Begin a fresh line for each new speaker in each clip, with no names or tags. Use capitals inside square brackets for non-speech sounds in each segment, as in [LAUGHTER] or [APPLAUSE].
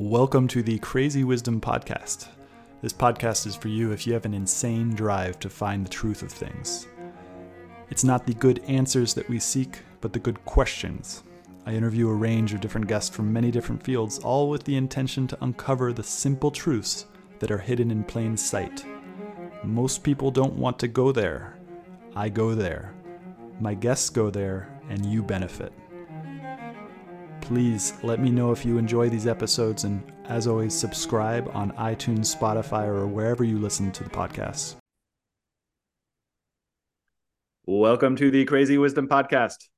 Welcome to the Crazy Wisdom Podcast. This podcast is for you if you have an insane drive to find the truth of things. It's not the good answers that we seek, but the good questions. I interview a range of different guests from many different fields, all with the intention to uncover the simple truths that are hidden in plain sight. Most people don't want to go there. I go there. My guests go there, and you benefit. Please let me know if you enjoy these episodes, and as always, subscribe on iTunes, Spotify, or wherever you listen to the podcast. Welcome to the Crazy Wisdom Podcast.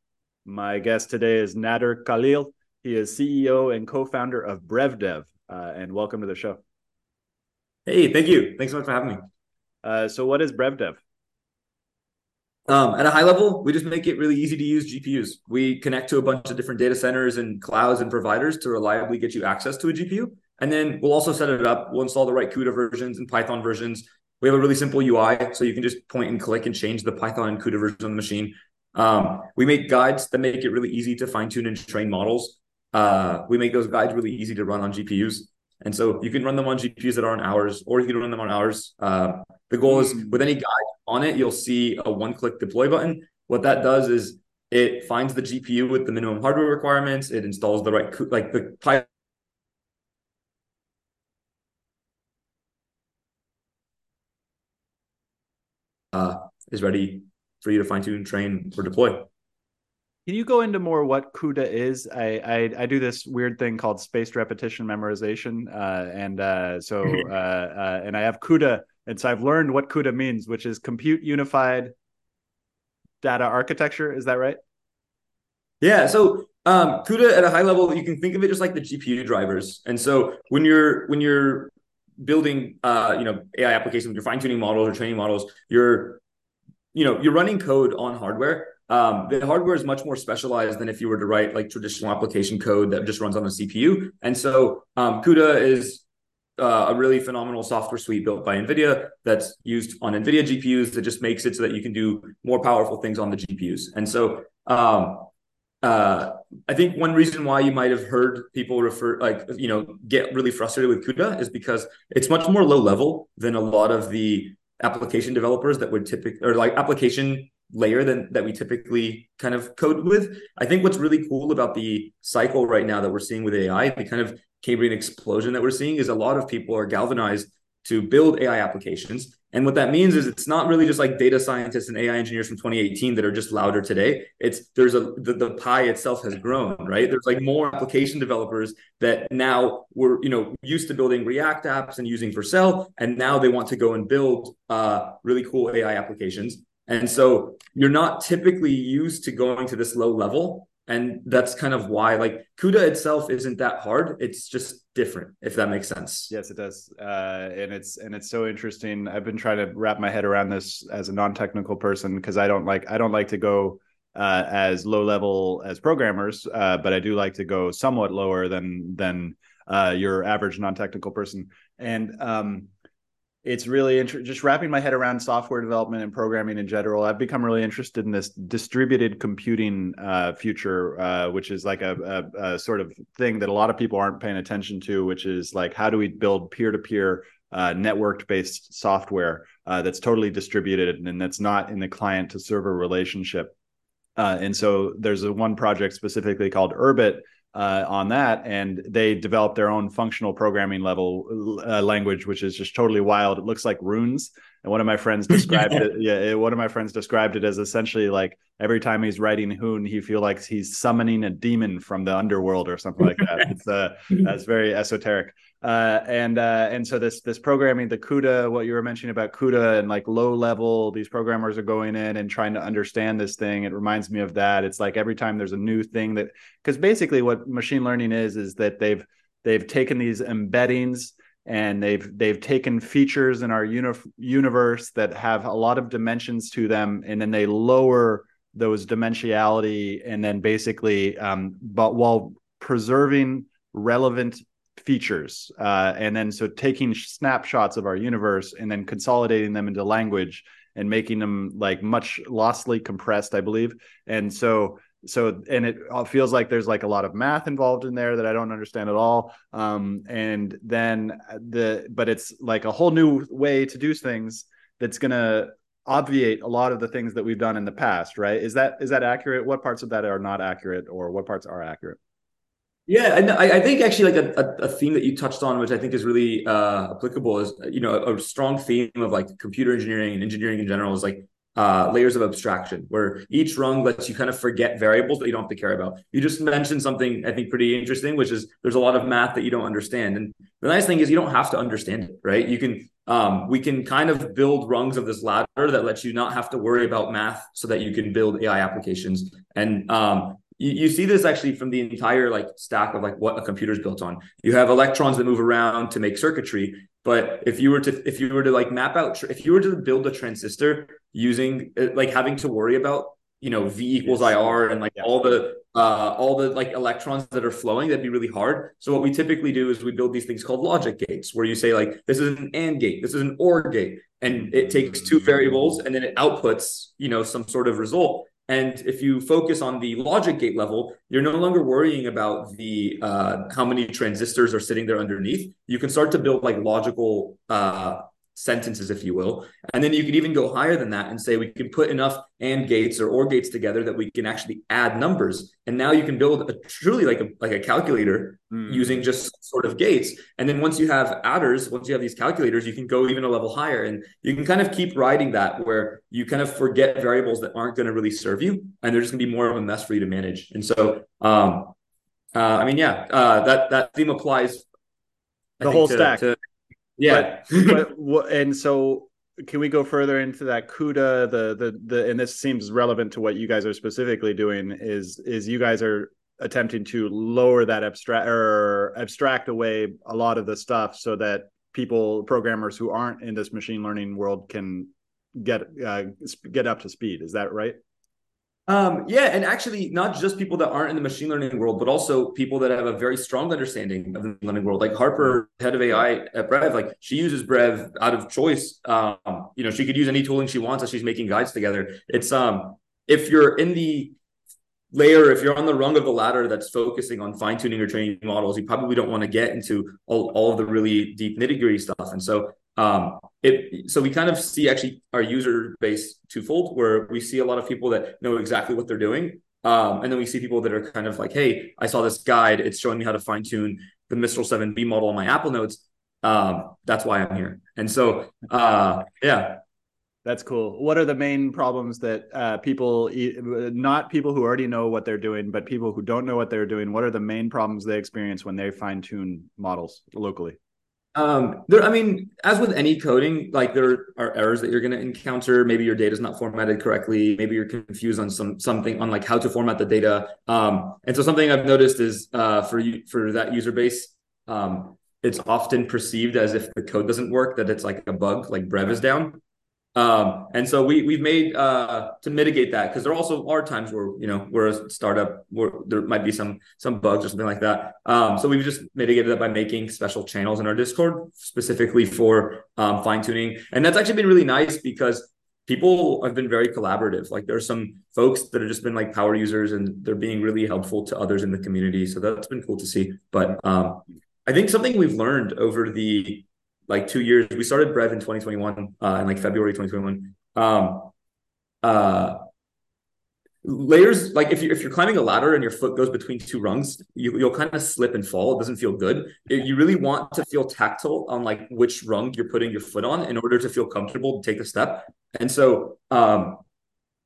My guest today is Nader Khalil. He is CEO and co founder of BrevDev. Uh, and welcome to the show.
Hey, thank you. Thanks so much for having me.
Uh, so, what is BrevDev?
Um, at a high level, we just make it really easy to use GPUs. We connect to a bunch of different data centers and clouds and providers to reliably get you access to a GPU. And then we'll also set it up. We'll install the right CUDA versions and Python versions. We have a really simple UI, so you can just point and click and change the Python and CUDA version on the machine. Um, we make guides that make it really easy to fine tune and train models. Uh, we make those guides really easy to run on GPUs. And so you can run them on GPUs that are on ours, or you can run them on ours. Uh, the goal is with any guide on it, you'll see a one click deploy button. What that does is it finds the GPU with the minimum hardware requirements. It installs the right, like the Python. Uh, is ready for you to fine tune, train, or deploy.
Can you go into more what CUDA is? I, I, I do this weird thing called spaced repetition memorization, uh, and uh, so [LAUGHS] uh, uh, and I have CUDA, and so I've learned what CUDA means, which is compute unified data architecture. Is that right?
Yeah. So um, CUDA at a high level, you can think of it just like the GPU drivers, and so when you're when you're building uh, you know AI applications, you're fine tuning models or training models, you're you know you're running code on hardware um, the hardware is much more specialized than if you were to write like traditional application code that just runs on the CPU. And so um, CUDA is uh, a really phenomenal software suite built by NVIDIA that's used on NVIDIA GPUs that just makes it so that you can do more powerful things on the GPUs. And so um, uh, I think one reason why you might have heard people refer, like, you know, get really frustrated with CUDA is because it's much more low level than a lot of the application developers that would typically, or like application layer than that we typically kind of code with. I think what's really cool about the cycle right now that we're seeing with AI, the kind of Cambrian explosion that we're seeing is a lot of people are galvanized to build AI applications. And what that means is it's not really just like data scientists and AI engineers from 2018 that are just louder today. It's there's a the, the pie itself has grown, right? There's like more application developers that now were, you know, used to building React apps and using Vercel, and now they want to go and build uh, really cool AI applications. And so you're not typically used to going to this low level. And that's kind of why, like, CUDA itself isn't that hard. It's just different, if that makes sense.
Yes, it does. Uh, and it's and it's so interesting. I've been trying to wrap my head around this as a non-technical person because I don't like I don't like to go uh, as low level as programmers, uh, but I do like to go somewhat lower than than uh, your average non-technical person. And um, it's really interesting just wrapping my head around software development and programming in general i've become really interested in this distributed computing uh, future uh, which is like a, a, a, sort of thing that a lot of people aren't paying attention to which is like how do we build peer-to-peer uh, networked based software uh, that's totally distributed and that's not in the client to server relationship? Uh, and so there's a one project specifically called urbit uh, on that, and they developed their own functional programming level uh, language, which is just totally wild. It looks like runes, and one of my friends [LAUGHS] described it. Yeah, it, one of my friends described it as essentially like every time he's writing Hoon, he feel like he's summoning a demon from the underworld or something like that. it's uh, [LAUGHS] that's very esoteric. Uh, and uh, and so this this programming, the CUDA, what you were mentioning about CUDA and like low level, these programmers are going in and trying to understand this thing. It reminds me of that. It's like every time there's a new thing that because basically what machine learning is is that they've they've taken these embeddings and they've they've taken features in our uni- universe that have a lot of dimensions to them, and then they lower those dimensionality and then basically um, but while preserving relevant features uh, and then so taking snapshots of our universe and then consolidating them into language and making them like much lossily compressed i believe. And so so and it feels like there's like a lot of math involved in there that I don't understand at all. Um, and then the but it's like a whole new way to do things that's gonna obviate a lot of the things that we've done in the past, right? Is that is that accurate? What parts of that are not accurate, or what parts are accurate?
Yeah, and I, I think actually like a, a, theme that you touched on, which I think is really uh, applicable, is you know a, a strong theme of like computer engineering and engineering in general is like uh, layers of abstraction, where each rung lets you kind of forget variables that you don't have to care about. You just mentioned something I think pretty interesting, which is there's a lot of math that you don't understand, and the nice thing is you don't have to understand it, right? You can um, we can kind of build rungs of this ladder that lets you not have to worry about math, so that you can build AI applications. And um, you, you see this actually from the entire like stack of like what a computer is built on. You have electrons that move around to make circuitry, but if you were to if you were to like map out if you were to build a transistor using uh, like having to worry about you know v equals ir and like yeah. all the uh all the like electrons that are flowing that'd be really hard so what we typically do is we build these things called logic gates where you say like this is an and gate this is an or gate and it takes two variables and then it outputs you know some sort of result and if you focus on the logic gate level, you're no longer worrying about the uh, how many transistors are sitting there underneath. You can start to build like logical uh, sentences, if you will. And then you can even go higher than that and say we can put enough AND gates or OR gates together that we can actually add numbers. And now you can build a truly like a like a calculator mm. using just sort of gates. And then once you have adders, once you have these calculators, you can go even a level higher. And you can kind of keep riding that where you kind of forget variables that aren't going to really serve you. And they're just gonna be more of a mess for you to manage. And so um uh, I mean, yeah, uh, that that theme applies.
The whole to, stack.
To, yeah.
But, but, and so can we go further into that CUDA the the the and this seems relevant to what you guys are specifically doing is is you guys are attempting to lower that abstract or abstract away a lot of the stuff so that people programmers who aren't in this machine learning world can get uh, get up to speed is that right
um, yeah, and actually, not just people that aren't in the machine learning world, but also people that have a very strong understanding of the learning world. Like Harper, head of AI at Brev, like she uses Brev out of choice. Um, you know, she could use any tooling she wants as she's making guides together. It's um, if you're in the layer, if you're on the rung of the ladder that's focusing on fine tuning or training models, you probably don't want to get into all, all of the really deep nitty gritty stuff. And so um, it so we kind of see actually our user base twofold, where we see a lot of people that know exactly what they're doing, um, and then we see people that are kind of like, "Hey, I saw this guide. It's showing me how to fine tune the Mistral 7B model on my Apple Notes. Um, that's why I'm here." And so, uh, yeah,
that's cool. What are the main problems that uh, people, not people who already know what they're doing, but people who don't know what they're doing, what are the main problems they experience when they fine tune models locally?
Um, there, I mean, as with any coding, like there are errors that you're going to encounter. Maybe your data is not formatted correctly. Maybe you're confused on some something on like how to format the data. Um, and so something I've noticed is uh, for you for that user base, um, it's often perceived as if the code doesn't work, that it's like a bug, like Brev is down. Um, and so we we've made uh, to mitigate that because there also are times where you know we're a startup where there might be some some bugs or something like that. Um, so we've just mitigated that by making special channels in our Discord specifically for um, fine tuning, and that's actually been really nice because people have been very collaborative. Like there are some folks that have just been like power users and they're being really helpful to others in the community. So that's been cool to see. But um, I think something we've learned over the like two years. We started Brev in 2021, uh, in like February 2021. Um, uh, layers like if you if you're climbing a ladder and your foot goes between two rungs, you, you'll kind of slip and fall. It doesn't feel good. It, you really want to feel tactile on like which rung you're putting your foot on in order to feel comfortable to take a step. And so, um,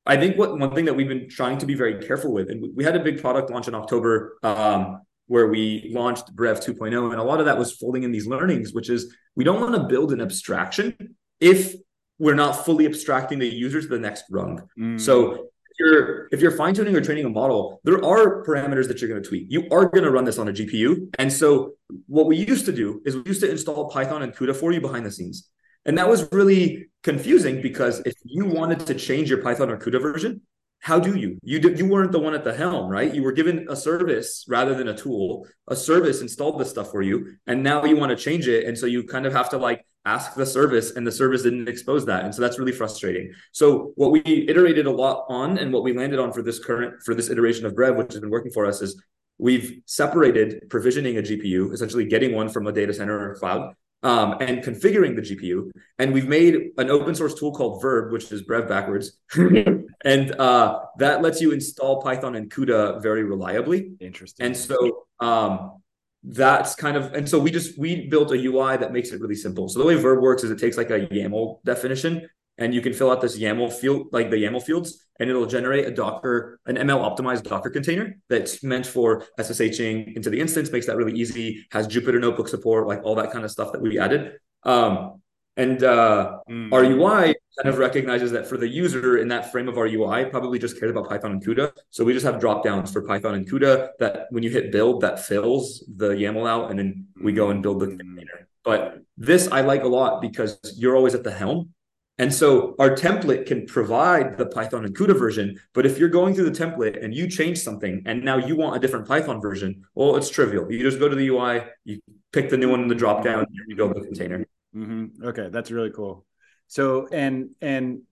I think what one thing that we've been trying to be very careful with, and we had a big product launch in October. Um, where we launched Brev 2.0. And a lot of that was folding in these learnings, which is we don't want to build an abstraction if we're not fully abstracting the user to the next rung. Mm. So if you're if you're fine tuning or training a model, there are parameters that you're going to tweak. You are going to run this on a GPU, and so what we used to do is we used to install Python and CUDA for you behind the scenes, and that was really confusing because if you wanted to change your Python or CUDA version, how do you? You you weren't the one at the helm right? You were given a service rather than a tool. A service installed this stuff for you and now you want to change it and so you kind of have to like ask the service and the service didn't expose that and so that's really frustrating. So what we iterated a lot on and what we landed on for this current for this iteration of brev which has been working for us is we've separated provisioning a gpu essentially getting one from a data center or cloud um, and configuring the gpu and we've made an open source tool called verb which is brev backwards [LAUGHS] [LAUGHS] and uh, that lets you install python and cuda very reliably
interesting
and so um, that's kind of and so we just we built a UI that makes it really simple. So the way Verb works is it takes like a YAML definition and you can fill out this YAML field, like the YAML fields, and it'll generate a Docker, an ML optimized Docker container that's meant for SSHing into the instance, makes that really easy, has Jupyter notebook support, like all that kind of stuff that we added. Um, and uh, mm. our UI kind of recognizes that for the user in that frame of our UI, probably just cares about Python and CUDA. So we just have drop downs for Python and CUDA that when you hit build, that fills the YAML out, and then we go and build the mm. container. But this I like a lot because you're always at the helm. And so our template can provide the Python and CUDA version. But if you're going through the template and you change something and now you want a different Python version, well, it's trivial. You just go to the UI, you pick the new one in the drop down, and you build the container.
Mm-hmm. Okay, that's really cool. So and and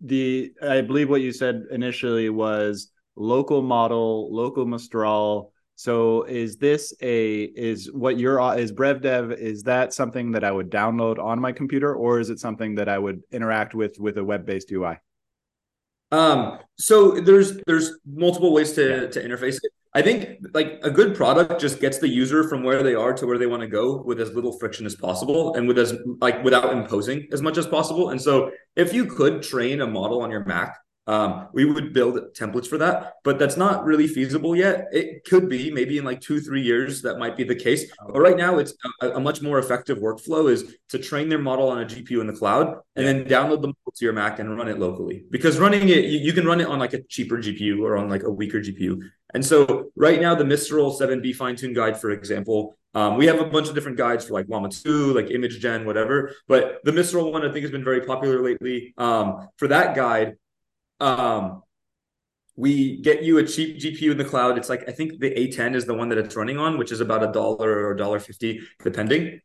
the I believe what you said initially was local model, local Mistral. So is this a is what your is BrevDev is that something that I would download on my computer or is it something that I would interact with with a web-based UI?
Um, so there's there's multiple ways to yeah. to interface it. I think like a good product just gets the user from where they are to where they want to go with as little friction as possible and with as like without imposing as much as possible. And so if you could train a model on your Mac um, we would build templates for that, but that's not really feasible yet. It could be maybe in like two, three years that might be the case. But right now, it's a, a much more effective workflow is to train their model on a GPU in the cloud and then download the model to your Mac and run it locally. Because running it, you, you can run it on like a cheaper GPU or on like a weaker GPU. And so right now, the Mistral 7B fine tune guide, for example, um, we have a bunch of different guides for like Llama 2, like image gen, whatever. But the Mistral one, I think, has been very popular lately. Um, for that guide, um, we get you a cheap GPU in the cloud. It's like I think the A10 is the one that it's running on, which is about a dollar or a dollar fifty, depending.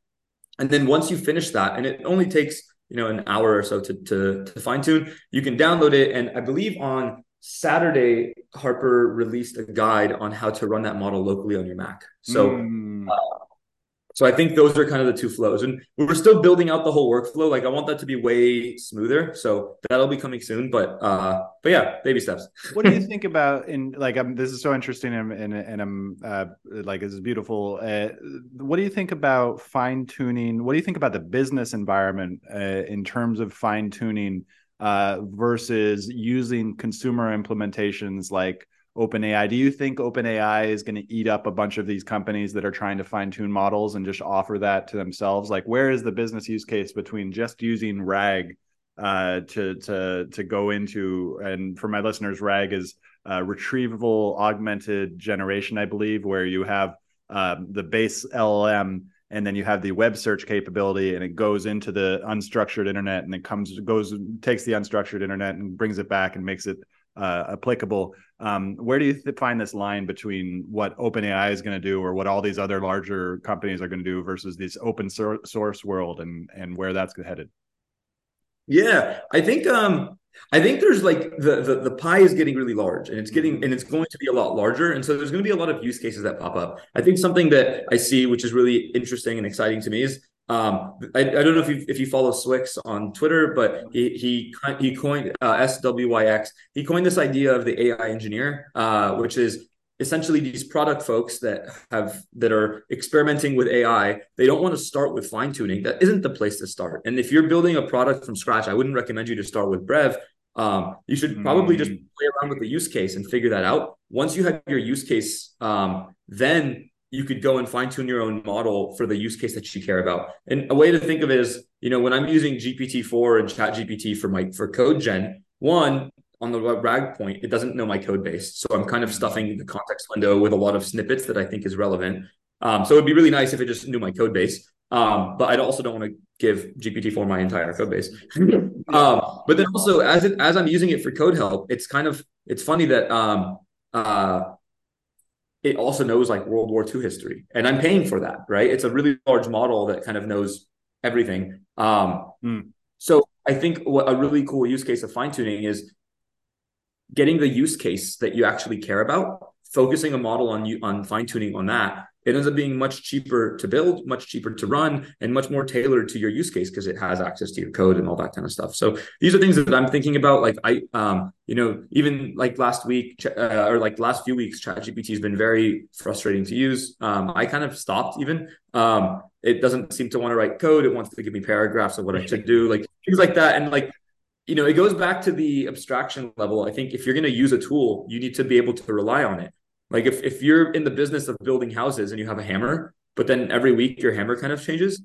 And then once you finish that, and it only takes you know an hour or so to to, to fine tune, you can download it. And I believe on Saturday, Harper released a guide on how to run that model locally on your Mac. So mm. uh, so I think those are kind of the two flows. And we're still building out the whole workflow. Like I want that to be way smoother. So that'll be coming soon. But uh but yeah, baby steps. [LAUGHS]
what do you think about in like I'm this is so interesting and and, and I'm uh like this is beautiful. Uh, what do you think about fine tuning? What do you think about the business environment uh, in terms of fine tuning uh versus using consumer implementations like OpenAI. Do you think OpenAI is going to eat up a bunch of these companies that are trying to fine tune models and just offer that to themselves? Like, where is the business use case between just using RAG uh, to to to go into? And for my listeners, RAG is uh, retrievable augmented generation, I believe, where you have um, the base LLM and then you have the web search capability and it goes into the unstructured internet and it comes goes takes the unstructured internet and brings it back and makes it uh, applicable. Um, where do you th- find this line between what OpenAI is going to do or what all these other larger companies are going to do versus this open source world and and where that's headed?
Yeah, I think um, I think there's like the, the the pie is getting really large and it's getting mm-hmm. and it's going to be a lot larger and so there's going to be a lot of use cases that pop up. I think something that I see which is really interesting and exciting to me is um, I, I don't know if you if you follow Swix on Twitter, but he he he coined uh, SWYX. He coined this idea of the AI engineer, uh, which is essentially these product folks that have that are experimenting with AI. They don't want to start with fine tuning. That isn't the place to start. And if you're building a product from scratch, I wouldn't recommend you to start with Brev. Um, you should probably mm. just play around with the use case and figure that out. Once you have your use case, um, then you could go and fine tune your own model for the use case that you care about. And a way to think of it is, you know, when I'm using GPT-4 and Chat GPT for my for code gen, one on the RAG point, it doesn't know my code base, so I'm kind of stuffing the context window with a lot of snippets that I think is relevant. Um, so it'd be really nice if it just knew my code base. Um, but I also don't want to give GPT-4 my entire code base. [LAUGHS] um, but then also as it as I'm using it for code help, it's kind of it's funny that um, uh, it also knows like World War II history, and I'm paying for that, right? It's a really large model that kind of knows everything. Um,
Mm.
So I think what a really cool use case of fine tuning is getting the use case that you actually care about, focusing a model on you on fine tuning on that, it ends up being much cheaper to build, much cheaper to run, and much more tailored to your use case because it has access to your code and all that kind of stuff. So these are things that I'm thinking about. Like I, um, you know, even like last week uh, or like last few weeks, ChatGPT has been very frustrating to use. Um, I kind of stopped even. Um, it doesn't seem to want to write code. It wants to give me paragraphs of what I should do, like things like that. And like you know, it goes back to the abstraction level. I think if you're going to use a tool, you need to be able to rely on it. Like if, if you're in the business of building houses and you have a hammer, but then every week your hammer kind of changes,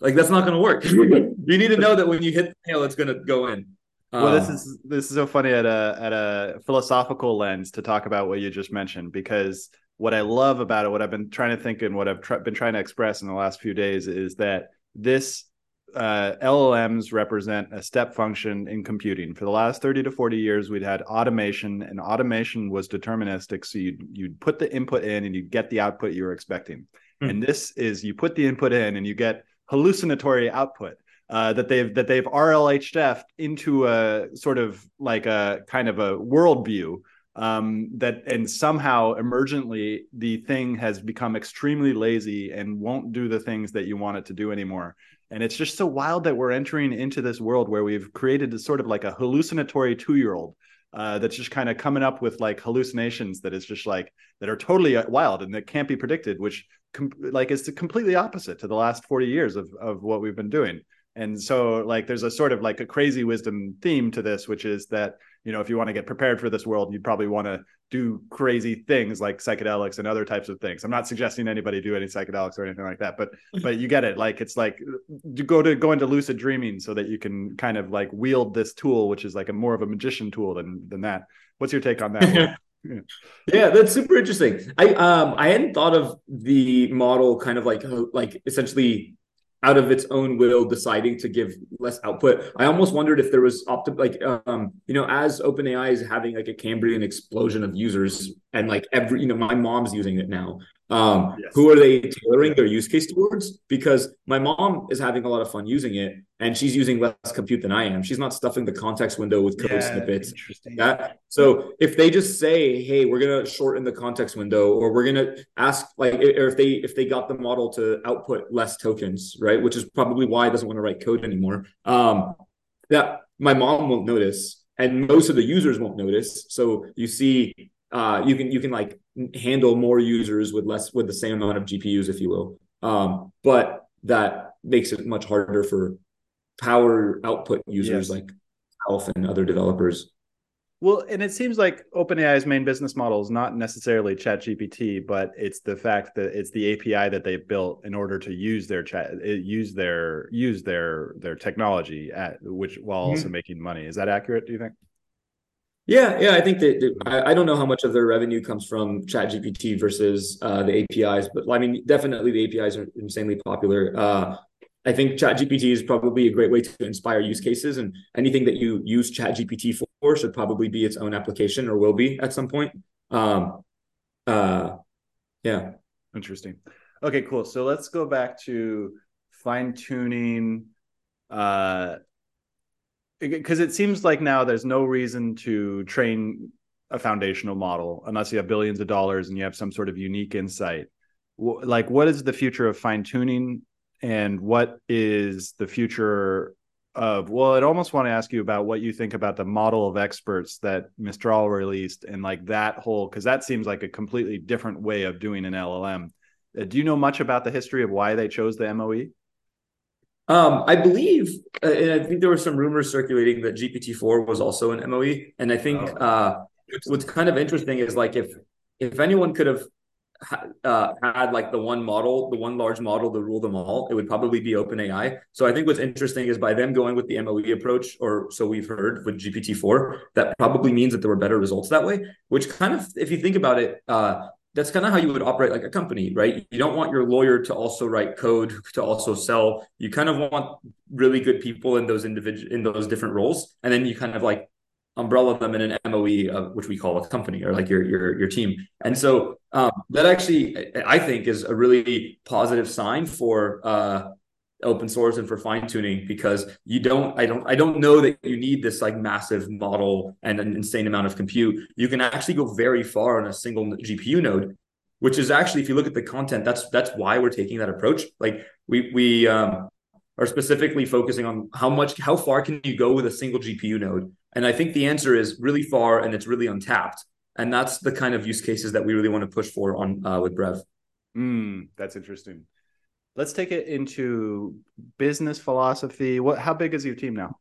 like that's not going to work. [LAUGHS] [LAUGHS] you need to know that when you hit the nail, it's going to go in.
Well, this um, is this is so funny at a at a philosophical lens to talk about what you just mentioned because what I love about it, what I've been trying to think and what I've been trying to express in the last few days is that this uh, LLMs represent a step function in computing. For the last 30 to 40 years, we'd had automation, and automation was deterministic. So you'd, you'd put the input in and you'd get the output you were expecting. Mm. And this is you put the input in and you get hallucinatory output. Uh, that they've that they've RLHF into a sort of like a kind of a worldview um, that and somehow emergently the thing has become extremely lazy and won't do the things that you want it to do anymore. And it's just so wild that we're entering into this world where we've created a sort of like a hallucinatory two year old uh, that's just kind of coming up with like hallucinations that is just like that are totally uh, wild and that can't be predicted, which com- like is completely opposite to the last 40 years of, of what we've been doing. And so like there's a sort of like a crazy wisdom theme to this, which is that you know if you want to get prepared for this world you'd probably want to do crazy things like psychedelics and other types of things. I'm not suggesting anybody do any psychedelics or anything like that but [LAUGHS] but you get it. Like it's like you go to go into lucid dreaming so that you can kind of like wield this tool which is like a more of a magician tool than than that. What's your take on that [LAUGHS]
yeah. yeah that's super interesting. I um i hadn't thought of the model kind of like like essentially out of its own will deciding to give less output. I almost wondered if there was opti- like um you know as OpenAI is having like a Cambrian explosion of users and like every you know my mom's using it now um, yes. who are they tailoring their use case towards? Because my mom is having a lot of fun using it, and she's using less compute than I am. She's not stuffing the context window with code yeah, snippets. That so if they just say, "Hey, we're gonna shorten the context window," or we're gonna ask like, or if they if they got the model to output less tokens, right? Which is probably why it doesn't want to write code anymore. Um, that my mom won't notice, and most of the users won't notice. So you see uh, you can you can like handle more users with less with the same amount of GPUs, if you will. Um, but that makes it much harder for power output users yes. like Alf and other developers.
Well, and it seems like OpenAI's main business model is not necessarily ChatGPT, but it's the fact that it's the API that they built in order to use their chat, use their use their their technology at which while mm-hmm. also making money. Is that accurate? Do you think?
Yeah, yeah, I think that, that I, I, don't know how much of their revenue comes from ChatGPT versus uh, the APIs, but I mean, definitely the APIs are insanely popular. Uh, I think ChatGPT is probably a great way to inspire use cases, and anything that you use ChatGPT for should probably be its own application or will be at some point. Um, uh, yeah,
interesting. Okay, cool. So let's go back to fine tuning. Uh, because it seems like now there's no reason to train a foundational model unless you have billions of dollars and you have some sort of unique insight. Like what is the future of fine tuning and what is the future of well i'd almost want to ask you about what you think about the model of experts that mistral released and like that whole because that seems like a completely different way of doing an llm uh, do you know much about the history of why they chose the moe
um, I believe, uh, and I think there were some rumors circulating that GPT-4 was also an MOE. And I think oh. uh, what's kind of interesting is like if if anyone could have uh, had like the one model, the one large model to rule them all, it would probably be OpenAI. So I think what's interesting is by them going with the MOE approach, or so we've heard with GPT-4, that probably means that there were better results that way. Which kind of, if you think about it, uh, that's kind of how you would operate like a company, right? You don't want your lawyer to also write code to also sell. You kind of want really good people in those individual in those different roles, and then you kind of like umbrella them in an MOE, uh, which we call a company or like your your your team. And so um, that actually, I think, is a really positive sign for uh, open source and for fine tuning because you don't I don't I don't know that you need this like massive model and an insane amount of compute. You can actually go very far on a single GPU node, which is actually if you look at the content, that's that's why we're taking that approach. Like we we um, are specifically focusing on how much how far can you go with a single GPU node, and I think the answer is really far and it's really untapped. And that's the kind of use cases that we really want to push for on uh, with Brev.
Mm, that's interesting. Let's take it into business philosophy. What? How big is your team now?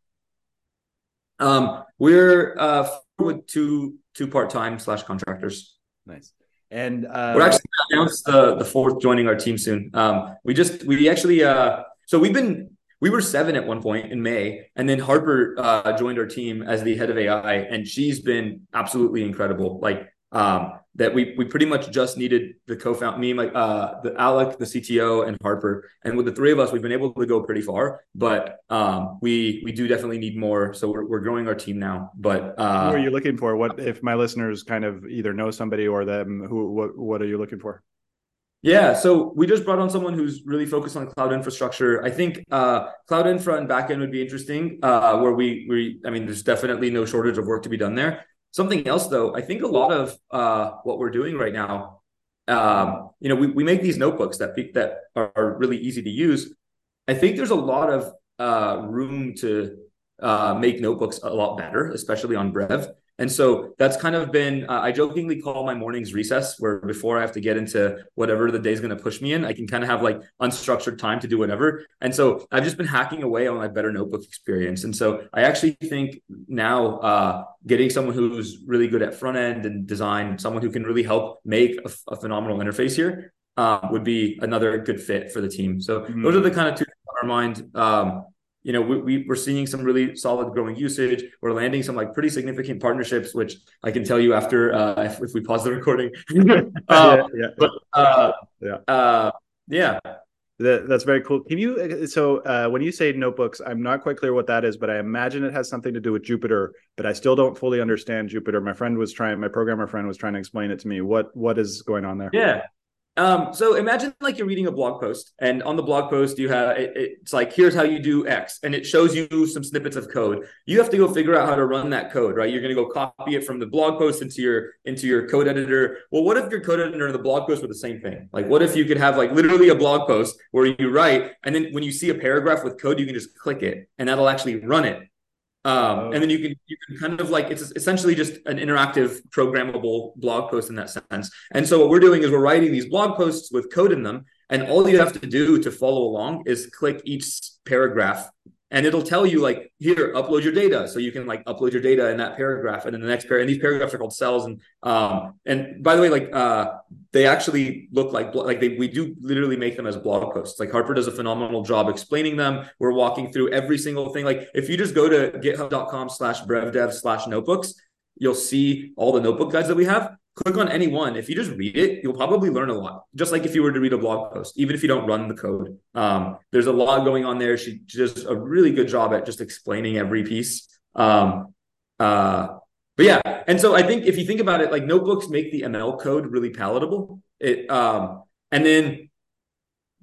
Um, we're uh, with two two part time slash contractors.
Nice. And uh,
we're actually announced the the fourth joining our team soon. Um, we just we actually uh, so we've been we were seven at one point in May, and then Harper uh, joined our team as the head of AI, and she's been absolutely incredible. Like um, that we we pretty much just needed the co-found me, my uh, the Alec, the CTO, and Harper, and with the three of us, we've been able to go pretty far. But um, we we do definitely need more, so we're, we're growing our team now. But uh,
who are you looking for? What if my listeners kind of either know somebody or them? Who what what are you looking for?
Yeah, so we just brought on someone who's really focused on cloud infrastructure. I think uh, cloud infra and backend would be interesting. Uh, where we we I mean, there's definitely no shortage of work to be done there. Something else, though, I think a lot of uh, what we're doing right now, um, you know, we, we make these notebooks that that are really easy to use. I think there's a lot of uh, room to uh, make notebooks a lot better, especially on Brev. And so that's kind of been, uh, I jokingly call my mornings recess, where before I have to get into whatever the day's going to push me in, I can kind of have like unstructured time to do whatever. And so I've just been hacking away on my better notebook experience. And so I actually think now uh, getting someone who's really good at front end and design, someone who can really help make a, a phenomenal interface here um, would be another good fit for the team. So mm-hmm. those are the kind of two on our mind. Um, you know, we, we are seeing some really solid growing usage. We're landing some like pretty significant partnerships, which I can tell you after uh, if, if we pause the recording. uh, [LAUGHS] yeah, yeah, but uh, yeah, uh, yeah.
That, that's very cool. Can you so uh, when you say notebooks, I'm not quite clear what that is, but I imagine it has something to do with Jupyter. But I still don't fully understand Jupyter. My friend was trying, my programmer friend was trying to explain it to me. What what is going on there?
Yeah, um, so imagine like you're reading a blog post, and on the blog post you have it, it's like here's how you do X, and it shows you some snippets of code. You have to go figure out how to run that code, right? You're going to go copy it from the blog post into your into your code editor. Well, what if your code editor and the blog post were the same thing? Like, what if you could have like literally a blog post where you write, and then when you see a paragraph with code, you can just click it, and that'll actually run it. Um, and then you can you can kind of like it's essentially just an interactive programmable blog post in that sense. And so what we're doing is we're writing these blog posts with code in them, and all you have to do to follow along is click each paragraph and it'll tell you like here upload your data. So you can like upload your data in that paragraph and then the next paragraph and these paragraphs are called cells. And um and by the way like uh they actually look like like they we do literally make them as blog posts. Like harper does a phenomenal job explaining them. We're walking through every single thing. Like if you just go to github.com slash brevdev slash notebooks you'll see all the notebook guides that we have click on any one. If you just read it, you'll probably learn a lot. Just like if you were to read a blog post, even if you don't run the code. Um, there's a lot going on there. She does a really good job at just explaining every piece. Um, uh, but yeah, and so I think if you think about it, like notebooks make the ML code really palatable. It um, and then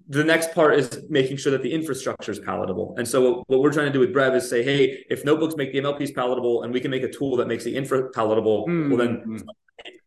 the next part is making sure that the infrastructure is palatable. And so what, we're trying to do with Brev is say, hey, if notebooks make the ML piece palatable and we can make a tool that makes the infra palatable, mm-hmm. well then hmm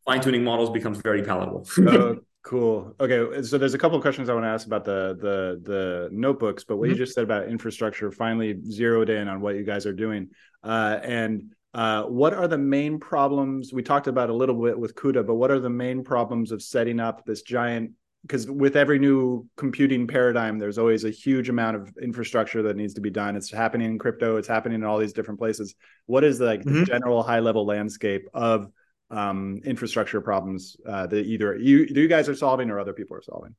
fine tuning models becomes very palatable. [LAUGHS]
oh, [LAUGHS] cool. Okay, so there's a couple of questions I want to ask about the the the notebooks, but what mm-hmm. you just said about infrastructure finally zeroed in on what you guys are doing, uh, and. Uh, what are the main problems? We talked about a little bit with CUDA, but what are the main problems of setting up this giant because with every new computing paradigm, there's always a huge amount of infrastructure that needs to be done. It's happening in crypto. It's happening in all these different places. What is like mm-hmm. the general high level landscape of um, infrastructure problems uh, that either you you guys are solving or other people are solving?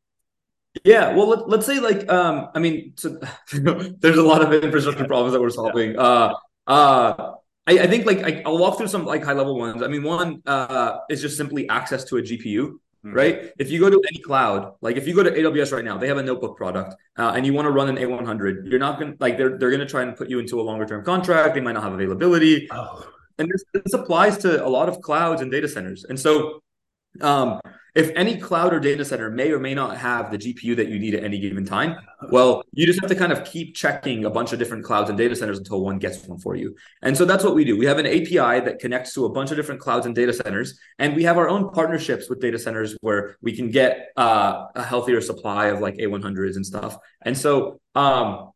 Yeah, well, let, us say like um, I mean, so, [LAUGHS] there's a lot of infrastructure [LAUGHS] problems that we're solving. Uh, uh, I, I, think like I, will walk through some like high level ones. I mean, one uh, is just simply access to a GPU. Mm-hmm. Right. If you go to any cloud, like if you go to AWS right now, they have a notebook product, uh, and you want to run an A100, you're not gonna like they're they're gonna try and put you into a longer term contract. They might not have availability. Oh and this, this applies to a lot of clouds and data centers. And so um, if any cloud or data center may or may not have the GPU that you need at any given time, well, you just have to kind of keep checking a bunch of different clouds and data centers until one gets one for you. And so that's what we do. We have an API that connects to a bunch of different clouds and data centers, and we have our own partnerships with data centers where we can get uh, a healthier supply of like A100s and stuff. And so um,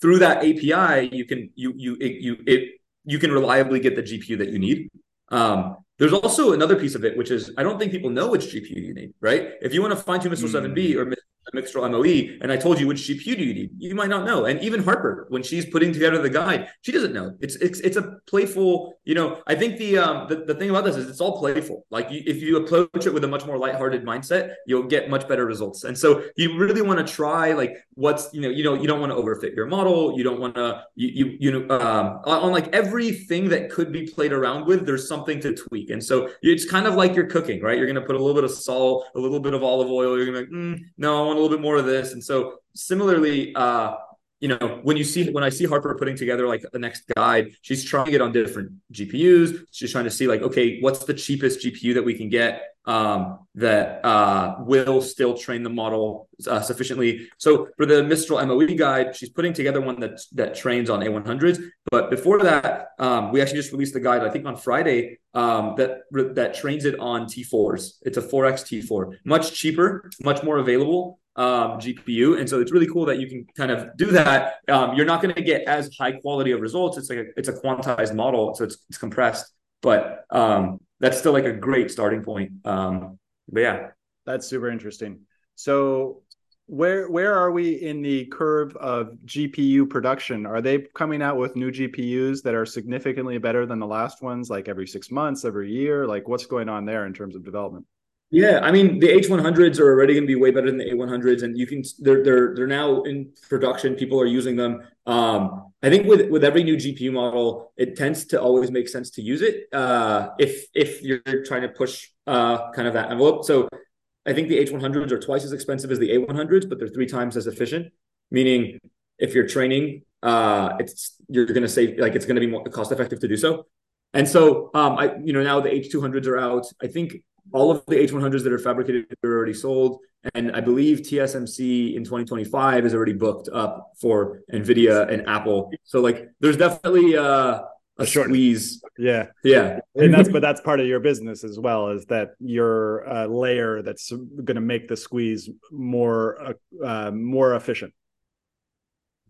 through that API, you can you you it, you it you can reliably get the GPU that you need. Um, there's also another piece of it, which is I don't think people know which GPU you need, right? If you want to fine tune Mistral mm. 7B or Mixtral MOE, and I told you which GPU do you need, you might not know. And even Harper, when she's putting together the guide, she doesn't know. It's it's it's a playful, you know. I think the um the, the thing about this is it's all playful. Like you, if you approach it with a much more lighthearted mindset, you'll get much better results. And so you really want to try like what's you know you know you don't want to overfit your model. You don't want to you you you know um on like everything that could be played around with, there's something to tweak. And so it's kind of like you're cooking, right? You're going to put a little bit of salt, a little bit of olive oil. You're going to be like, mm, no, I want a little bit more of this. And so similarly, uh, you know, when you see when I see Harper putting together like the next guide, she's trying it on different GPUs. She's trying to see like, okay, what's the cheapest GPU that we can get um, that uh, will still train the model uh, sufficiently. So for the Mixtral MOE guide, she's putting together one that that trains on A100s. But before that, um, we actually just released the guide I think on Friday um, that that trains it on T4s. It's a 4x T4, much cheaper, much more available um, GPU. And so it's really cool that you can kind of do that. Um, you're not going to get as high quality of results. It's like a, it's a quantized model, so it's, it's compressed, but um, that's still like a great starting point. Um, but yeah,
that's super interesting. So where where are we in the curve of GPU production? Are they coming out with new GPUs that are significantly better than the last ones, like every six months, every year? Like what's going on there in terms of development?
Yeah, I mean the H100s are already going to be way better than the A100s, and you can they're they're they're now in production. People are using them. Um, I think with with every new GPU model, it tends to always make sense to use it uh, if if you're trying to push uh, kind of that envelope. So I think the H100s are twice as expensive as the A100s, but they're three times as efficient. Meaning, if you're training, uh, it's you're going to save like it's going to be more cost effective to do so. And so, um, I you know now the H200s are out. I think all of the H100s that are fabricated are already sold. And I believe TSMC in 2025 is already booked up for NVIDIA and Apple. So like there's definitely uh, a short squeeze.
Yeah.
Yeah.
and that's, but that's part of your business as well, is that your a layer that's going to make the squeeze more, uh, uh, more efficient.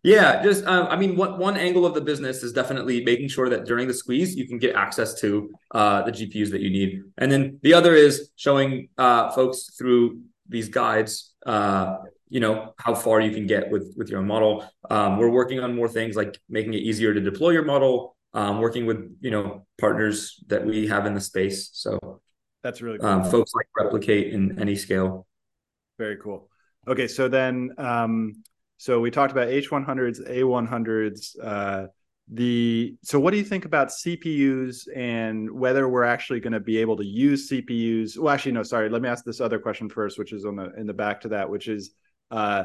Yeah, just um, I mean, one one angle of the business is definitely making sure that during the squeeze you can get access to uh, the GPUs that you need, and then the other is showing uh, folks through these guides, uh, you know, how far you can get with with your model. Um, we're working on more things like making it easier to deploy your model, um, working with you know partners that we have in the space. So
that's really
um, folks like replicate in Anyscale.
Very cool. Okay, so then um, so we talked about H100s, A100s. Uh, the so what do you think about CPUs and whether we're actually going to be able to use CPUs? Well, actually, no. Sorry. Let me ask this other question first, which is on the in the back to that, which is uh,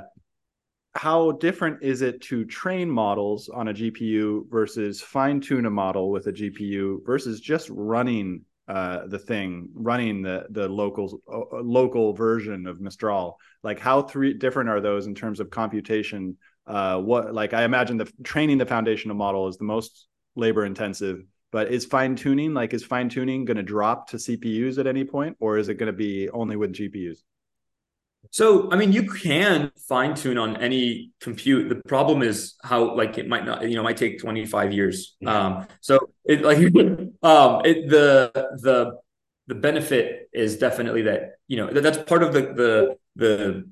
how different is it to train models on a GPU versus fine tune a model with a GPU versus just running uh, the thing running the the local uh, local version of Mistral. Like how three different are those in terms of computation? Uh, what like I imagine the training the foundational model is the most labor intensive. But is fine tuning like is fine tuning going to drop to CPUs at any point, or is it going to be only with GPUs?
So, I mean, you can fine tune on any compute. The problem is how, like, it might not, you know, might take 25 years. Um, so it like, [LAUGHS] um, it, the, the, the benefit is definitely that, you know, that, that's part of the, the, the,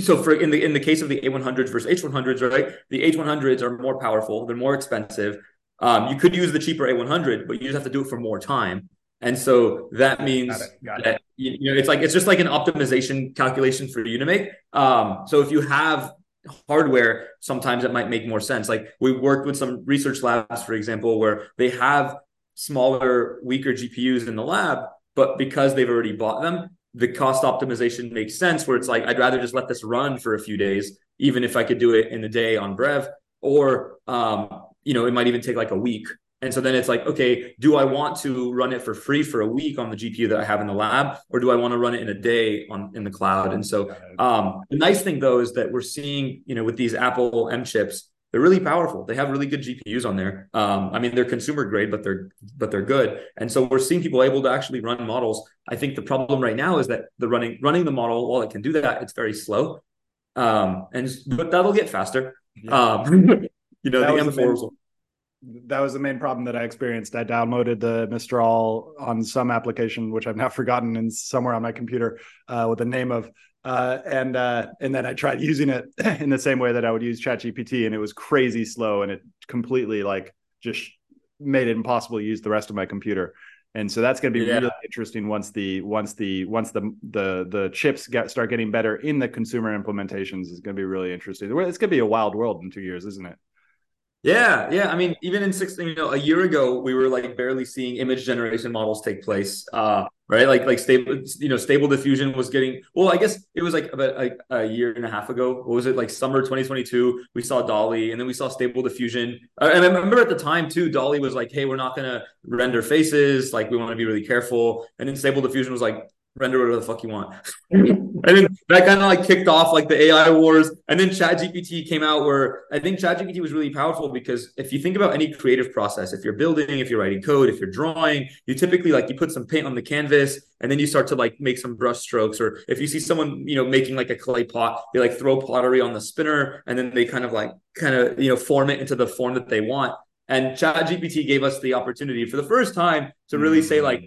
so for in the in the case of the A100s versus H100s, right? The H100s are more powerful, they're more expensive. Um, you could use the cheaper A100, but you just have to do it for more time. And so that means Got it. Got that you know it's like it's just like an optimization calculation for you to make. Um, so if you have hardware, sometimes it might make more sense. Like we worked with some research labs, for example, where they have smaller, weaker GPUs in the lab, but because they've already bought them, the cost optimization makes sense. Where it's like I'd rather just let this run for a few days, even if I could do it in the day on Brev, or um, you know, it might even take like a week And so then it's like, okay, do I want to run it for free for a week on the GPU that I have in the lab, or do I want to run it in a day on in the cloud? And so um, the nice thing though is that we're seeing, you know, with these Apple M chips, they're really powerful. They have really good GPUs on there. Um, I mean, they're consumer grade, but they're but they're good. And so we're seeing people able to actually run models. I think the problem right now is that the running running the model, while it can do that, it's very slow. Um, and but that'll get faster. Yeah. Um, [LAUGHS] you know, that the M4
that was the main problem that I experienced. I downloaded the Mistral on some application, which I've now [LAUGHS] forgotten, and somewhere on my computer uh, with the name of uh, and uh, and then I tried [LAUGHS] using it [LAUGHS] in the same way that I would use ChatGPT, and it was crazy slow, and it completely like just made it impossible to use the rest of my computer. And so that's going to be yeah. really interesting once the once the once the the the chips get start getting better in the consumer implementations is going to be really interesting. It's going to be a wild world in two years, isn't it?
Yeah, yeah. I mean, even in six, you know, a year ago, we were like barely seeing image generation models take place. Uh, right? Like, like stable, you know, stable diffusion was getting. Well, I guess it was like about a year and a half ago. What was it like? Summer 2022. We saw DALL-E, and then we saw stable diffusion. Uh, and I remember at the time too, DALL-E was like, "Hey, we're not gonna render faces. Like, we want to be really careful." And then stable diffusion was like, render whatever the fuck you want. and then that kind of like kicked off like the AI wars. And then ChatGPT came out where I think ChatGPT was really powerful because if you think about any creative process, if you're building, if you're writing code, if you're drawing, you typically like you put some paint on the canvas and then you start to like make some brush strokes. Or if you see someone, you know, making like a clay pot, they like throw pottery on the spinner and then they kind of like kind of, you know, form it into the form that they want. And ChatGPT gave us the opportunity for the first time to really say like,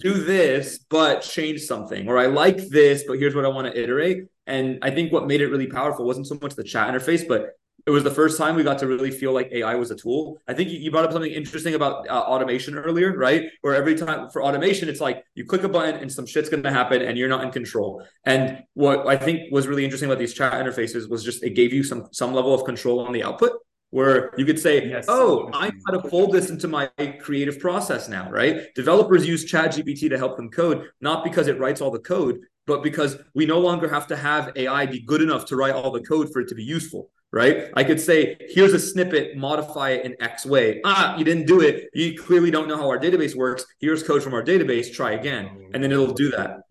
do this, but change something, or I like this, but here's what I want to iterate. And I think what made it really powerful wasn't so much the chat interface, but it was the first time we got to really feel like AI was a tool. I think you brought up something interesting about uh, automation earlier, right? Where every time for automation, it's like you click a button and some shit's going to happen and you're not in control. And what I think was really interesting about these chat interfaces was just it gave you some some level of control on the output where you could say, yes, "Oh, I know how to fold this into my creative process now." Right? Developers use ChatGPT to help them code, not because it writes all the code, but because we no longer have to have AI be good enough to write all the code for it to be useful. Right? I could say, "Here's a snippet, modify it in X way." Ah, you didn't do it. You clearly don't know how our database works. Here's code from our database. Try again, and then it'll do that.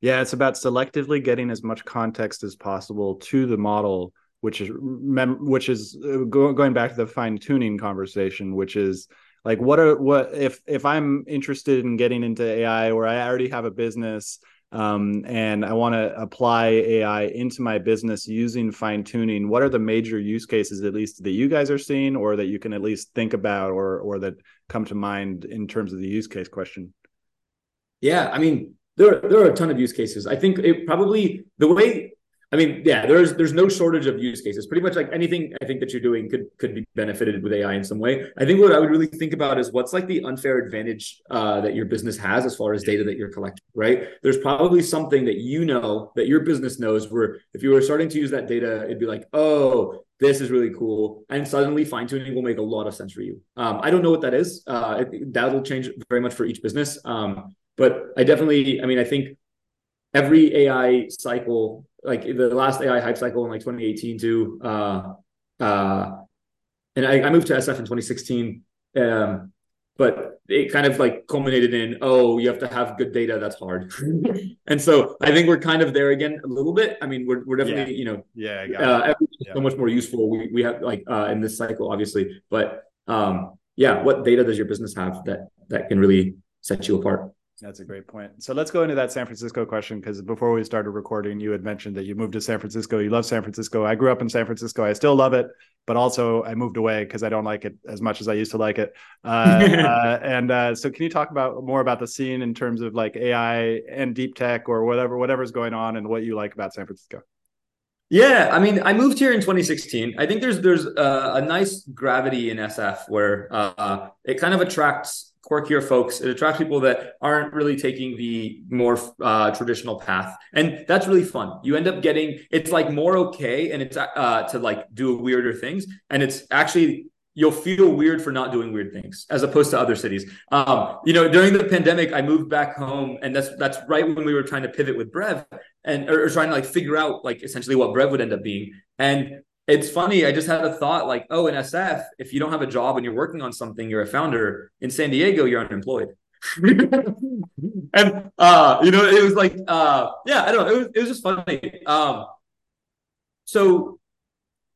Yeah, it's about selectively getting as much context as possible to the model which is which is uh, go- going back to the fine tuning conversation, which is like what are what if if I'm interested in getting into AI or I already have a business um, and I want to apply AI into my business using fine tuning. What are the major use cases, at least that you guys are seeing, or that you can at least think about, or or that come to mind in terms of the use case question?
Yeah, I mean, there there are a ton of use cases. I think it probably the way I mean, yeah, there's there's no shortage of use cases. Pretty much like anything I think that you're doing could could be benefited with AI in some way. I think what I would really think about is what's like the unfair advantage uh, that your business has as far as data that you're collecting. Right? There's probably something that you know that your business knows where if you were starting to use that data, it'd be like, oh, this is really cool, and suddenly fine tuning will make a lot of sense for you. Um, I don't know what that is. Uh, that'll change very much for each business. Um, but I definitely, I mean, I think every AI cycle like the last AI hype cycle in like 2018 too. Uh, uh, and I, I moved to SF in 2016. Um, but it kind of like culminated in, oh, you have to have good data. That's hard. [LAUGHS] and so I think we're kind of there again a little bit. I mean, we're, we're definitely,
yeah.
you know,
yeah,
uh, yeah. so much more useful. We, we have like uh, in this cycle, obviously, but um, yeah, what data does your business have that, that can really set you apart?
That's a great point. So let's go into that San Francisco question because before we started recording, you had mentioned that you moved to San Francisco. You love San Francisco. I grew up in San Francisco. I still love it, but also I moved away because I don't like it as much as I used to like it. Uh, [LAUGHS] uh, and uh, so, can you talk about more about the scene in terms of like AI and deep tech or whatever whatever's going on and what you like about San Francisco?
Yeah, I mean, I moved here in 2016. I think there's there's a, a nice gravity in SF where uh, it kind of attracts quirkier folks. It attracts people that aren't really taking the more uh, traditional path, and that's really fun. You end up getting it's like more okay, and it's uh, to like do weirder things, and it's actually you'll feel weird for not doing weird things as opposed to other cities. Um, you know, during the pandemic, I moved back home, and that's that's right when we were trying to pivot with Brev and or, or trying to like figure out like essentially what Brev would end up being. And it's funny. I just had a thought like, oh, in SF, if you don't have a job and you're working on something, you're a founder. In San Diego, you're unemployed. [LAUGHS] and uh, you know, it was like, uh, yeah, I don't know. It was, it was just funny. Um, so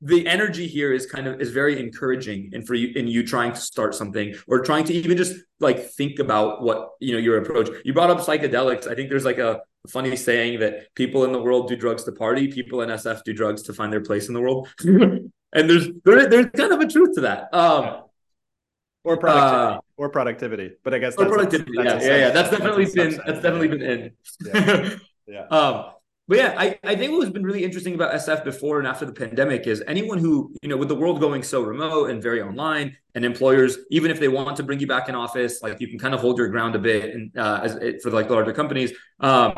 the energy here is kind of is very encouraging and for you in you trying to start something or trying to even just like think about what you know your approach. You brought up psychedelics. I think there's like a funny saying that people in the world do drugs to party people in sf do drugs to find their place in the world. [LAUGHS] And there's there, there's kind of a truth to that. Um
or productivity uh, or productivity but i guess
that's productivity that's yeah, yeah yeah. that's definitely that's been that's definitely been in. Yeah, [LAUGHS] yeah. um but yeah, I, I think what's been really interesting about SF before and after the pandemic is anyone who, you know, with the world going so remote and very online, and employers, even if they want to bring you back in office, like you can kind of hold your ground a bit and uh, as it, for like the larger companies. Um,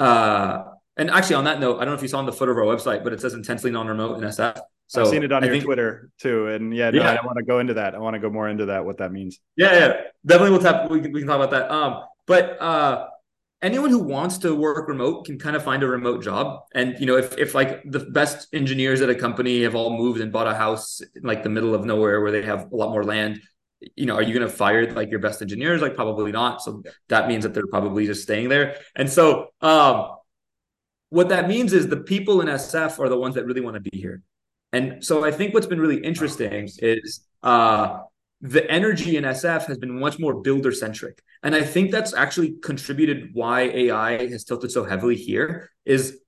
uh, and actually, on that note, I don't know if you saw on the footer of our website, but it says intensely non-remote in SF.
So I've seen it on I your think, Twitter too, and yeah, no, yeah, I want to go into that. I want to go more into that, what that means.
Yeah, yeah, definitely. We'll tap. We can, we can talk about that. Um, but uh, anyone who wants to work remote can kind of find a remote job. And you know if, if like the best engineers at a company have all moved and bought a house in like the middle of nowhere where they have a lot more land you know are you going to fire like your best engineers? Like probably not. So that means that they're probably just staying there. And so um what that means is the people in sf are the ones that really want to be here. And so i think what's been really interesting is uh the energy in SF has been much more builder centric. And I think that's actually contributed why AI has tilted so heavily here is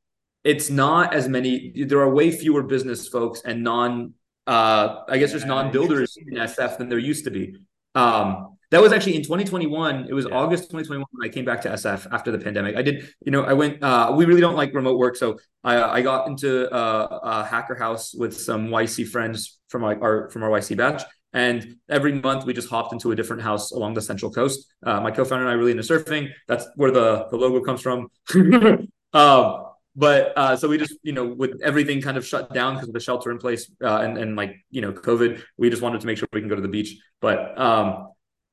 it's not as many, there are way fewer business folks and non, uh, I guess there's non builders in SF than there used to be. Um, that was actually in 2021. It was yeah. August 2021 when I came back to SF after the pandemic. I did, you know, I went. Uh, we really don't like remote work, so I, I got into uh, a hacker house with some YC friends from our, our from our YC batch, and every month we just hopped into a different house along the Central Coast. Uh, my co-founder and I really into surfing. That's where the, the logo comes from. [LAUGHS] um, but uh, so we just, you know, with everything kind of shut down because of the shelter in place uh, and, and like, you know, COVID, we just wanted to make sure we can go to the beach. But um,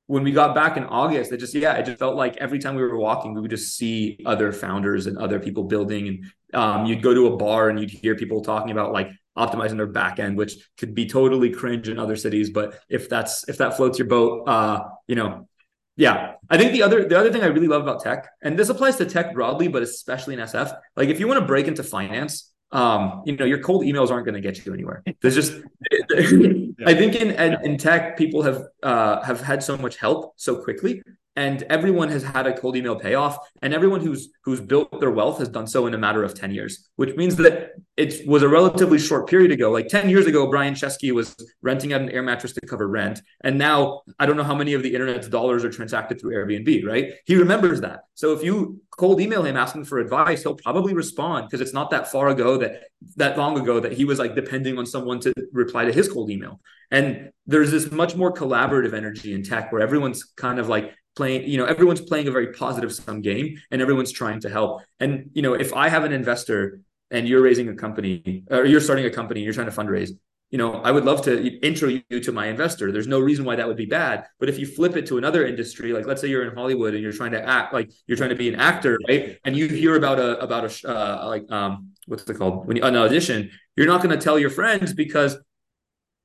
when we got back in August, it just, yeah, it just felt like every time we were walking, we would just see other founders and other people building. And um, you'd go to a bar and you'd hear people talking about like optimizing their back end, which could be totally cringe in other cities. But if that's if that floats your boat, uh, you know, yeah. I think the other the other thing I really love about tech, and this applies to tech broadly, but especially in SF, like if you want to break into finance, um, you know, your cold emails aren't going to get you anywhere. There's just, [LAUGHS] I think in, in, tech, people have uh, have had so much help so quickly and everyone has had a cold email payoff and everyone who's who's built their wealth has done so in a matter of 10 years which means that it was a relatively short period ago. Like 10 years ago brian chesky was renting out an air mattress to cover rent and now i don't know how many of the internet's dollars are transacted through airbnb right? He remembers that. So if you cold email him asking for advice he'll probably respond because it's not that far ago that that long ago that he was like depending on someone to reply to his cold email. And there's this much more collaborative energy in tech where everyone's kind of like playing you know everyone's playing a very positive sum game and everyone's trying to help. And you know if i have an investor and you're raising a company or you're starting a company and you're trying to fundraise you know i would love to intro you to my investor. There's no reason why that would be bad. But if you flip it to another industry like let's say you're in hollywood and you're trying to act like you're trying to be an actor right? And you hear about a about a uh, like um what's it called? When you an audition you're not going to tell your friends because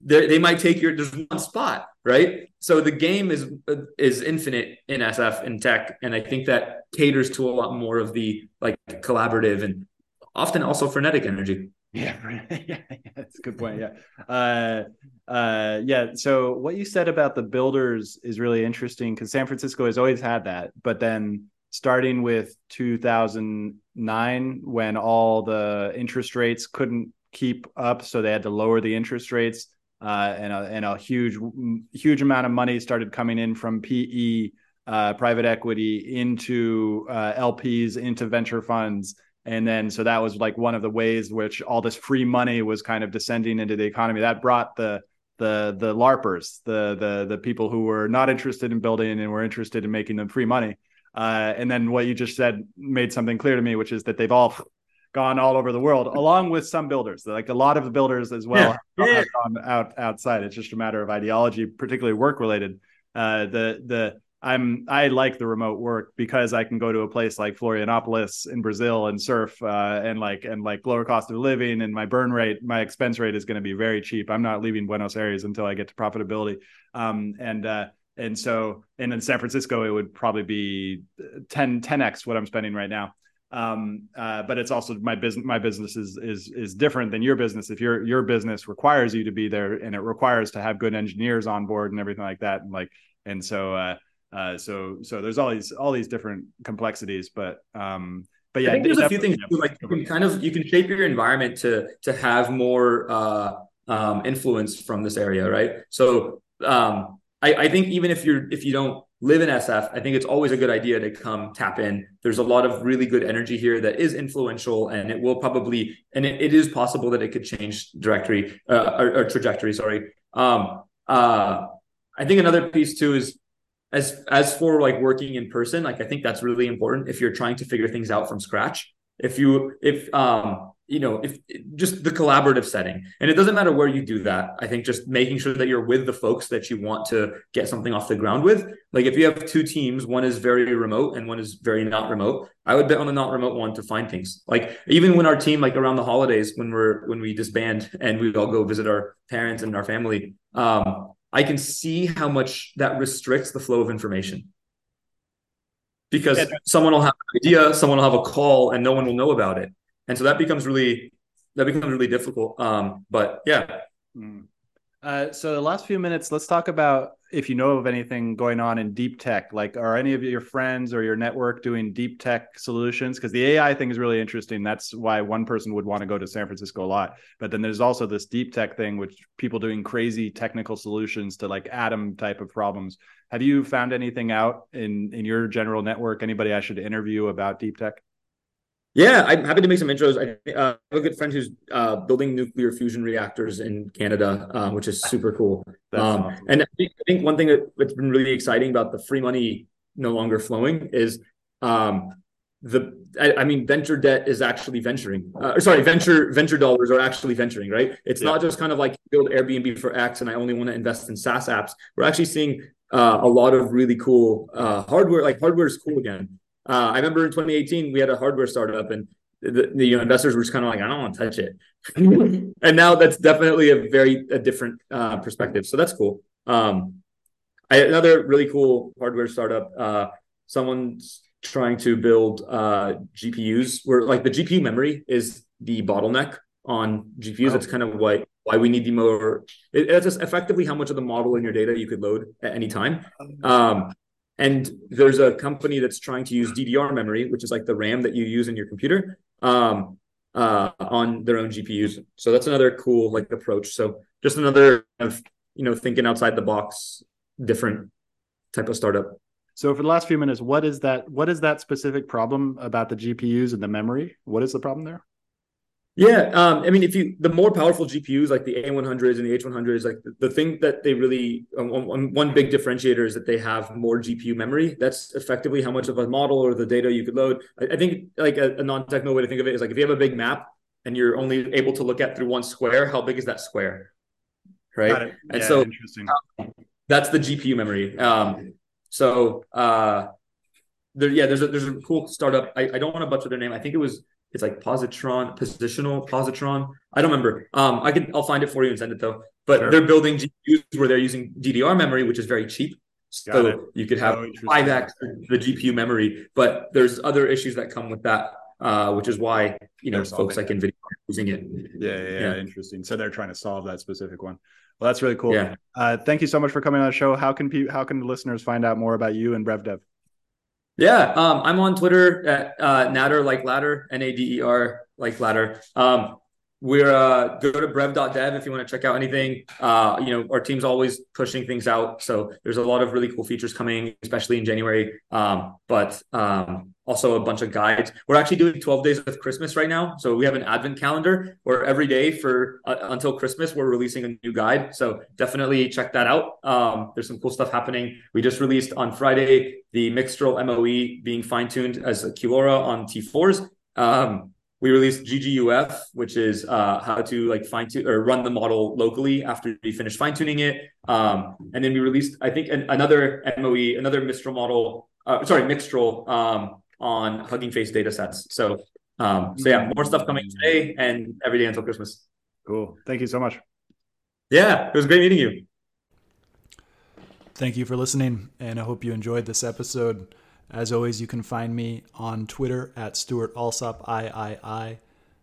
they might take your there's one spot right? So the game is is infinite in sf in tech and i think that caters to a lot more of the like collaborative and often also frenetic energy.
Yeah [LAUGHS] yeah, that's a good point yeah. Uh uh yeah so what you said about the builders is really interesting because san francisco has always had that but then starting with 2009 when all the interest rates couldn't keep up so they had to lower the interest rates uh, and, a, and a huge huge amount of money started coming in from PE, uh, private equity into uh, LPs, into venture funds. And then, so that was like one of the ways which all this free money was kind of descending into the economy. That brought the the the larpers, the the the people who were not interested in building and were interested in making them free money. Uh, and then what you just said made something clear to me, which is that they've all gone all over the world, along with some builders. Like a lot of the builders as well yeah. have, gone out outside. It's just a matter of ideology, particularly work related. Uh, the the I'm I like the remote work because I can go to a place like Florianopolis in Brazil and surf uh, and like and like lower cost of living and my burn rate, my expense rate is going to be very cheap. I'm not leaving Buenos Aires until I get to profitability. Um, and uh, and so and in San Francisco it would probably be 10 10x what I'm spending right now. Um, uh, but it's also my business. My business is is is different than your business. If your your business requires you to be there and it requires to have good engineers on board and everything like that, and like and so. Uh, uh, so so there's all these all these different complexities, but um, but yeah,
I think there's a few things too, like you can kind of you can shape your environment to to have more uh, um, influence from this area, right? So um, I, I think even if you're if you don't live in SF, I think it's always a good idea to come tap in. There's a lot of really good energy here that is influential, and it will probably and it, it is possible that it could change directory uh, or, or trajectory. Sorry. Um, uh, I think another piece too is as as for like working in person like i think that's really important if you're trying to figure things out from scratch if you if um you know if just the collaborative setting. And it doesn't matter where you do that. I think just making sure that you're with the folks that you want to get something off the ground with. Like if you have two teams one is very remote and one is very not remote i would bet on the not remote one to find things. Like even when our team like around the holidays when we're when we disband and we all go visit our parents and our family um I can see how much that restricts the flow of information. Because someone will have an idea, someone will have a call, and no one will know about it. And so that becomes really that becomes really difficult. Um, but yeah.
Mm. Uh, so the last few minutes, let's talk about if you know of anything going on in deep tech. Like, are any of your friends or your network doing deep tech solutions? Because the AI thing is really interesting. That's why one person would want to go to San Francisco a lot. But then there's also this deep tech thing, which people doing crazy technical solutions to like atom type of problems. Have you found anything out in in your general network? Anybody I should interview about deep tech?
Yeah, I'm happy to make some intros. I uh, have a good friend who's uh, building nuclear fusion reactors in Canada, uh, which is super cool. Um, awesome. And I think one thing that's been really exciting about the free money no longer flowing is um, the. I, I, mean, venture debt is actually venturing. Uh, sorry, venture venture dollars are actually venturing. Right? It's yeah. not just kind of like build Airbnb for X, and I only want to invest in SaaS apps. We're actually seeing uh, a lot of really cool uh, hardware. Like hardware is cool again. Uh, I remember in 2018 we had a hardware startup and the, the you know, investors were just kind of like, I don't want to touch it. [LAUGHS] and now that's definitely a very a different uh, perspective. So that's cool. Um, I, another really cool hardware startup. Uh, someone's trying to build uh, GPUs where like the GPU memory is the bottleneck on GPUs. Oh. That's kind of what why we need the more. It, it's just effectively how much of the model in your data you could load at any time. Oh. Um, and there's a company that's trying to use DDR memory, which is like the RAM that you use in your computer, um, uh, on their own GPUs. So that's another cool like approach. So just another of you know thinking outside the box, different type of startup.
So for the last few minutes, what is that? What is that specific problem about the GPUs and the memory? What is the problem there?
Yeah, um, I mean, if you the more powerful GPUs like the A100s and the H100s, like the, the thing that they really um, one, big differentiator is that they have more GPU memory. That's effectively how much of a model or the data you could load. I, I think like a, a non-technical way to think of it is like if you have a big map and you're only able to look at through one square, how big is that square? Right. And so um, that's the GPU memory. Um, so uh, there, yeah, there's a there's a cool startup. I, I don't want to butcher their name. I think it was it's like positron, positional, positron. I don't remember. Um, I can I'll find it for you and send it though. But sure. they're building GPUs where they're using DDR memory, which is very cheap. So you could have five oh, x the GPU memory, but there's other issues that come with that, uh, which is why you know folks like NVIDIA are using it.
Yeah, yeah, yeah, interesting. So they're trying to solve that specific one. Well, that's really cool. Yeah. Uh, thank you so much for coming on the show. How can people, how can the listeners find out more about you and BrevDev?
Yeah, um, I'm on Twitter at uh, Nader like ladder, N A D E R like ladder. Um, we're uh, go to brev.dev if you want to check out anything. Uh, you know, our team's always pushing things out, so there's a lot of really cool features coming, especially in January. Um, but um, also a bunch of guides. We're actually doing 12 days of Christmas right now, so we have an advent calendar where every day for uh, until Christmas we're releasing a new guide. So definitely check that out. Um, there's some cool stuff happening. We just released on Friday the Mixtral MOE being fine tuned as a QLoRa on T4s. Um, we released GGUF, which is uh, how to like fine tune or run the model locally after we finish fine tuning it. Um, and then we released, I think, an, another MOE, another Mistral model. Uh, sorry, Mixtral um, on Hugging Face data sets. So, um, so yeah, more stuff coming today and every day until Christmas.
Cool. Thank you so much.
Yeah, it was great meeting you.
Thank you for listening, and I hope you enjoyed this episode. As always, you can find me on Twitter at Stewart Alsop III.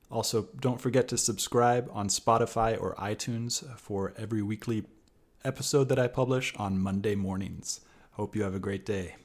Also, don't forget to subscribe on Spotify or iTunes for every weekly episode that I publish on Monday mornings. Hope you have a great day.